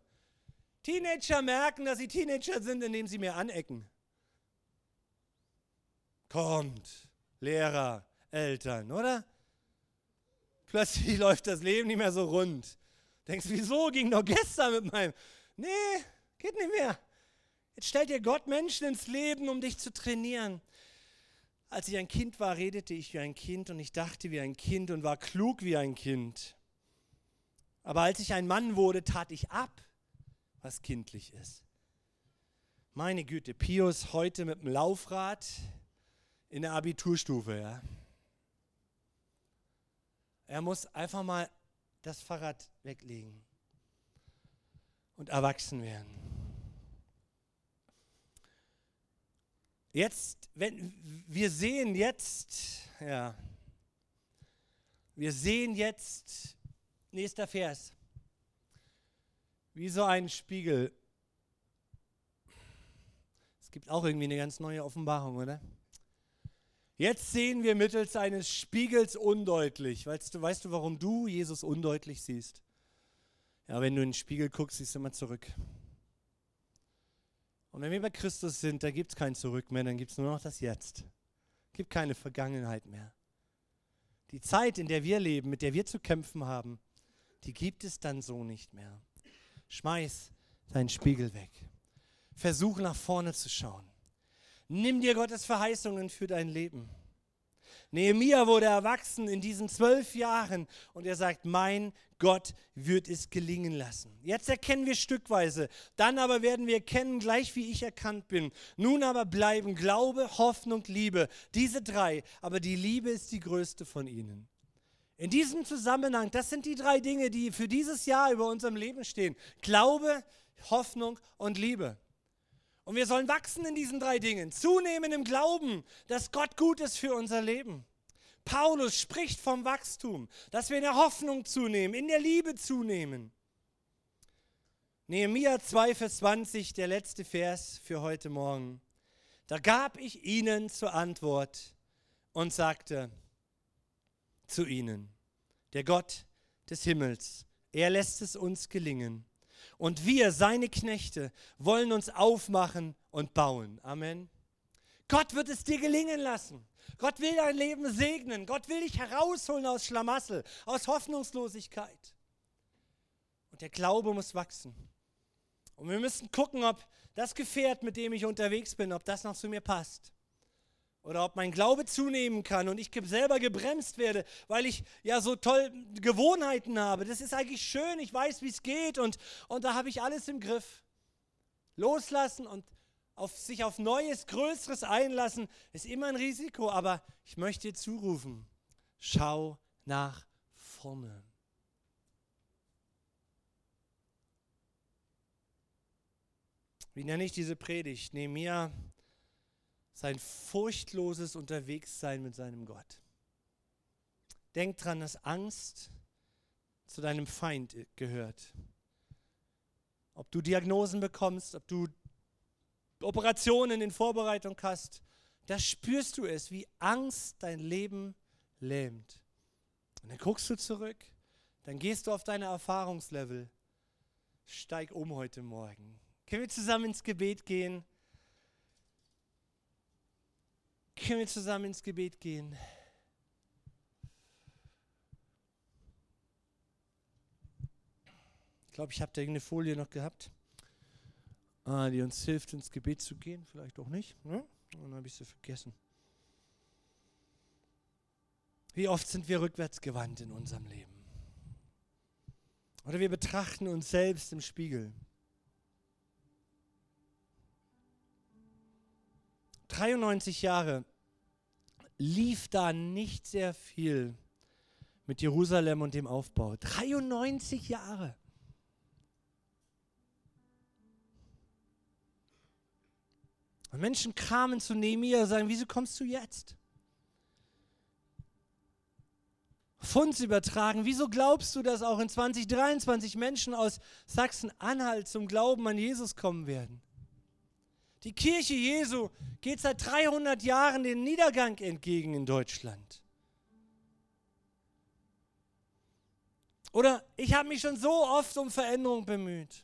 Speaker 1: Teenager merken, dass sie Teenager sind, indem sie mir anecken. Kommt, Lehrer, Eltern, oder? Plötzlich läuft das Leben nicht mehr so rund. Denkst, wieso ging doch gestern mit meinem. Nee, geht nicht mehr. Jetzt stellt dir Gott Menschen ins Leben, um dich zu trainieren. Als ich ein Kind war, redete ich wie ein Kind und ich dachte wie ein Kind und war klug wie ein Kind. Aber als ich ein Mann wurde, tat ich ab, was kindlich ist. Meine Güte, Pius heute mit dem Laufrad in der Abiturstufe, ja. Er muss einfach mal das Fahrrad weglegen und erwachsen werden. Jetzt, wenn wir sehen jetzt, ja, wir sehen jetzt, Nächster Vers. Wie so ein Spiegel. Es gibt auch irgendwie eine ganz neue Offenbarung, oder? Jetzt sehen wir mittels eines Spiegels undeutlich. Weißt du, weißt du, warum du Jesus undeutlich siehst? Ja, wenn du in den Spiegel guckst, siehst du immer zurück. Und wenn wir bei Christus sind, da gibt es kein Zurück mehr, dann gibt es nur noch das Jetzt. Es gibt keine Vergangenheit mehr. Die Zeit, in der wir leben, mit der wir zu kämpfen haben, die gibt es dann so nicht mehr. Schmeiß deinen Spiegel weg. Versuch nach vorne zu schauen. Nimm dir Gottes Verheißungen für dein Leben. Nehemiah wurde erwachsen in diesen zwölf Jahren und er sagt, mein Gott wird es gelingen lassen. Jetzt erkennen wir stückweise, dann aber werden wir erkennen, gleich wie ich erkannt bin. Nun aber bleiben Glaube, Hoffnung, Liebe, diese drei, aber die Liebe ist die größte von ihnen. In diesem Zusammenhang, das sind die drei Dinge, die für dieses Jahr über unserem Leben stehen. Glaube, Hoffnung und Liebe. Und wir sollen wachsen in diesen drei Dingen, zunehmen im Glauben, dass Gott gut ist für unser Leben. Paulus spricht vom Wachstum, dass wir in der Hoffnung zunehmen, in der Liebe zunehmen. Nehemiah 2, Vers 20, der letzte Vers für heute Morgen. Da gab ich ihnen zur Antwort und sagte zu ihnen, der Gott des Himmels, er lässt es uns gelingen und wir, seine Knechte, wollen uns aufmachen und bauen. Amen. Gott wird es dir gelingen lassen. Gott will dein Leben segnen. Gott will dich herausholen aus Schlamassel, aus Hoffnungslosigkeit. Und der Glaube muss wachsen. Und wir müssen gucken, ob das Gefährt, mit dem ich unterwegs bin, ob das noch zu mir passt oder ob mein Glaube zunehmen kann und ich selber gebremst werde, weil ich ja so toll Gewohnheiten habe. Das ist eigentlich schön, ich weiß, wie es geht und, und da habe ich alles im Griff. Loslassen und auf, sich auf Neues, Größeres einlassen, ist immer ein Risiko, aber ich möchte dir zurufen, schau nach vorne. Wie nenne ich diese Predigt? Nehemiah sein furchtloses Unterwegssein mit seinem Gott. Denk dran, dass Angst zu deinem Feind gehört. Ob du Diagnosen bekommst, ob du Operationen in Vorbereitung hast, da spürst du es, wie Angst dein Leben lähmt. Und dann guckst du zurück, dann gehst du auf deine Erfahrungslevel. Steig um heute Morgen. Können wir zusammen ins Gebet gehen? Können wir zusammen ins Gebet gehen? Ich glaube, ich habe da irgendeine Folie noch gehabt, ah, die uns hilft, ins Gebet zu gehen. Vielleicht auch nicht. Ne? Dann habe ich sie vergessen. Wie oft sind wir rückwärts gewandt in unserem Leben? Oder wir betrachten uns selbst im Spiegel. 93 Jahre lief da nicht sehr viel mit Jerusalem und dem Aufbau. 93 Jahre. Und Menschen kamen zu Nehemiah und sagen, wieso kommst du jetzt? Funds übertragen, wieso glaubst du, dass auch in 2023 Menschen aus Sachsen-Anhalt zum Glauben an Jesus kommen werden? Die Kirche Jesu geht seit 300 Jahren den Niedergang entgegen in Deutschland. Oder ich habe mich schon so oft um Veränderung bemüht.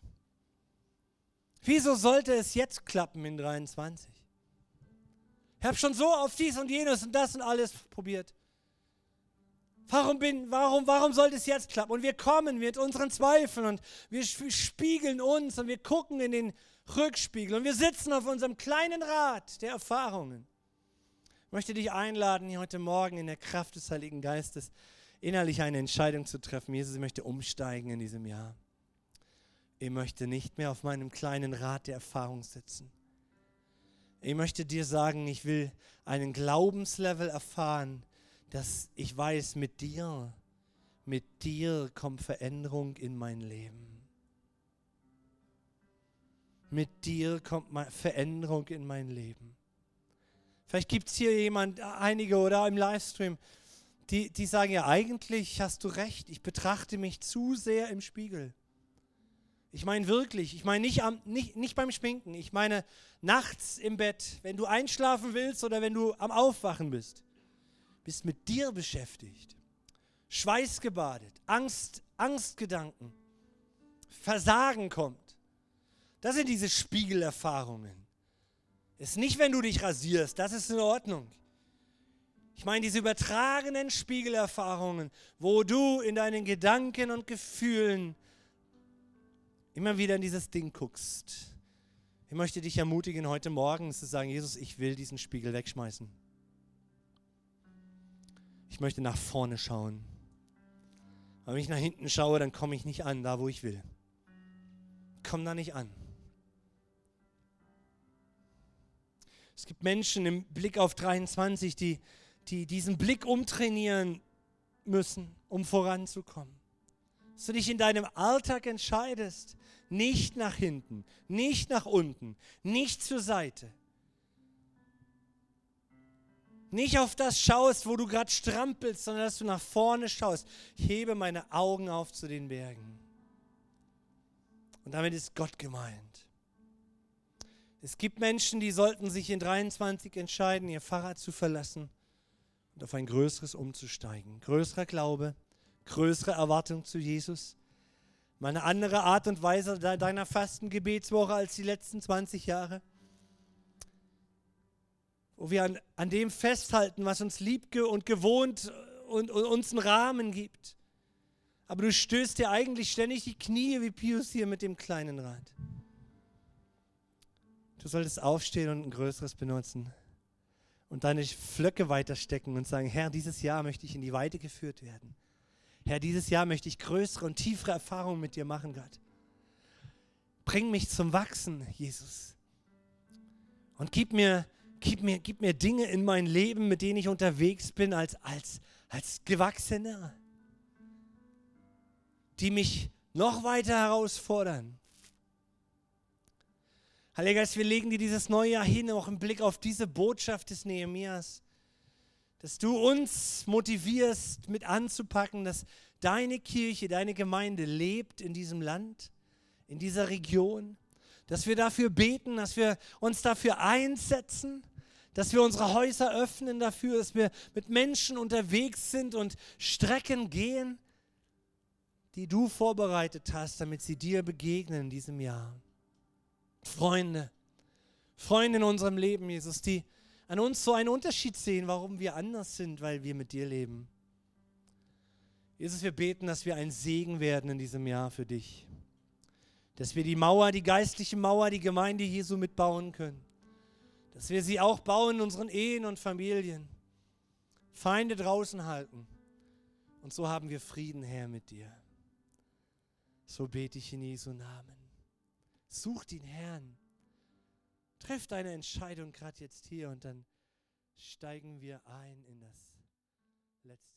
Speaker 1: Wieso sollte es jetzt klappen in 23? Ich habe schon so oft dies und jenes und das und alles probiert. Warum, bin, warum, warum sollte es jetzt klappen? Und wir kommen mit unseren Zweifeln und wir spiegeln uns und wir gucken in den Rückspiegel. Und wir sitzen auf unserem kleinen Rad der Erfahrungen. Ich möchte dich einladen, hier heute Morgen in der Kraft des Heiligen Geistes innerlich eine Entscheidung zu treffen. Jesus, ich möchte umsteigen in diesem Jahr. Ich möchte nicht mehr auf meinem kleinen Rad der Erfahrung sitzen. Ich möchte dir sagen, ich will einen Glaubenslevel erfahren, dass ich weiß, mit dir, mit dir kommt Veränderung in mein Leben mit dir kommt Veränderung in mein Leben. Vielleicht gibt es hier jemand, einige oder im Livestream, die, die sagen ja, eigentlich hast du recht, ich betrachte mich zu sehr im Spiegel. Ich meine wirklich, ich meine nicht, nicht, nicht beim Schminken, ich meine nachts im Bett, wenn du einschlafen willst oder wenn du am Aufwachen bist. Bist mit dir beschäftigt. Schweißgebadet, Angst, Angstgedanken, Versagen kommt. Das sind diese Spiegelerfahrungen. Ist nicht, wenn du dich rasierst, das ist in Ordnung. Ich meine diese übertragenen Spiegelerfahrungen, wo du in deinen Gedanken und Gefühlen immer wieder in dieses Ding guckst. Ich möchte dich ermutigen, heute Morgen zu sagen, Jesus, ich will diesen Spiegel wegschmeißen. Ich möchte nach vorne schauen. Weil wenn ich nach hinten schaue, dann komme ich nicht an, da wo ich will. Komm da nicht an. Es gibt Menschen im Blick auf 23, die, die diesen Blick umtrainieren müssen, um voranzukommen. Dass du dich in deinem Alltag entscheidest, nicht nach hinten, nicht nach unten, nicht zur Seite. Nicht auf das schaust, wo du gerade strampelst, sondern dass du nach vorne schaust. Ich hebe meine Augen auf zu den Bergen. Und damit ist Gott gemeint. Es gibt Menschen, die sollten sich in 23 entscheiden, ihr Fahrrad zu verlassen und auf ein größeres umzusteigen. Größerer Glaube, größere Erwartung zu Jesus. Mal eine andere Art und Weise deiner Fastengebetswoche als die letzten 20 Jahre. Wo wir an, an dem festhalten, was uns lieb und gewohnt und, und uns einen Rahmen gibt. Aber du stößt dir eigentlich ständig die Knie wie Pius hier mit dem kleinen Rad. Du solltest aufstehen und ein größeres benutzen und deine Flöcke weiterstecken und sagen, Herr, dieses Jahr möchte ich in die Weite geführt werden. Herr, dieses Jahr möchte ich größere und tiefere Erfahrungen mit dir machen, Gott. Bring mich zum Wachsen, Jesus. Und gib mir, gib mir, gib mir Dinge in mein Leben, mit denen ich unterwegs bin, als, als, als Gewachsener, die mich noch weiter herausfordern. Heiliger Geist, wir legen dir dieses neue Jahr hin, auch im Blick auf diese Botschaft des Nehemias, dass du uns motivierst, mit anzupacken, dass deine Kirche, deine Gemeinde lebt in diesem Land, in dieser Region, dass wir dafür beten, dass wir uns dafür einsetzen, dass wir unsere Häuser öffnen dafür, dass wir mit Menschen unterwegs sind und Strecken gehen, die du vorbereitet hast, damit sie dir begegnen in diesem Jahr. Freunde, Freunde in unserem Leben, Jesus, die an uns so einen Unterschied sehen, warum wir anders sind, weil wir mit dir leben. Jesus, wir beten, dass wir ein Segen werden in diesem Jahr für dich. Dass wir die Mauer, die geistliche Mauer, die Gemeinde Jesu mitbauen können. Dass wir sie auch bauen in unseren Ehen und Familien. Feinde draußen halten. Und so haben wir Frieden, Herr, mit dir. So bete ich in Jesu Namen. Such den Herrn. Treff deine Entscheidung gerade jetzt hier und dann steigen wir ein in das letzte.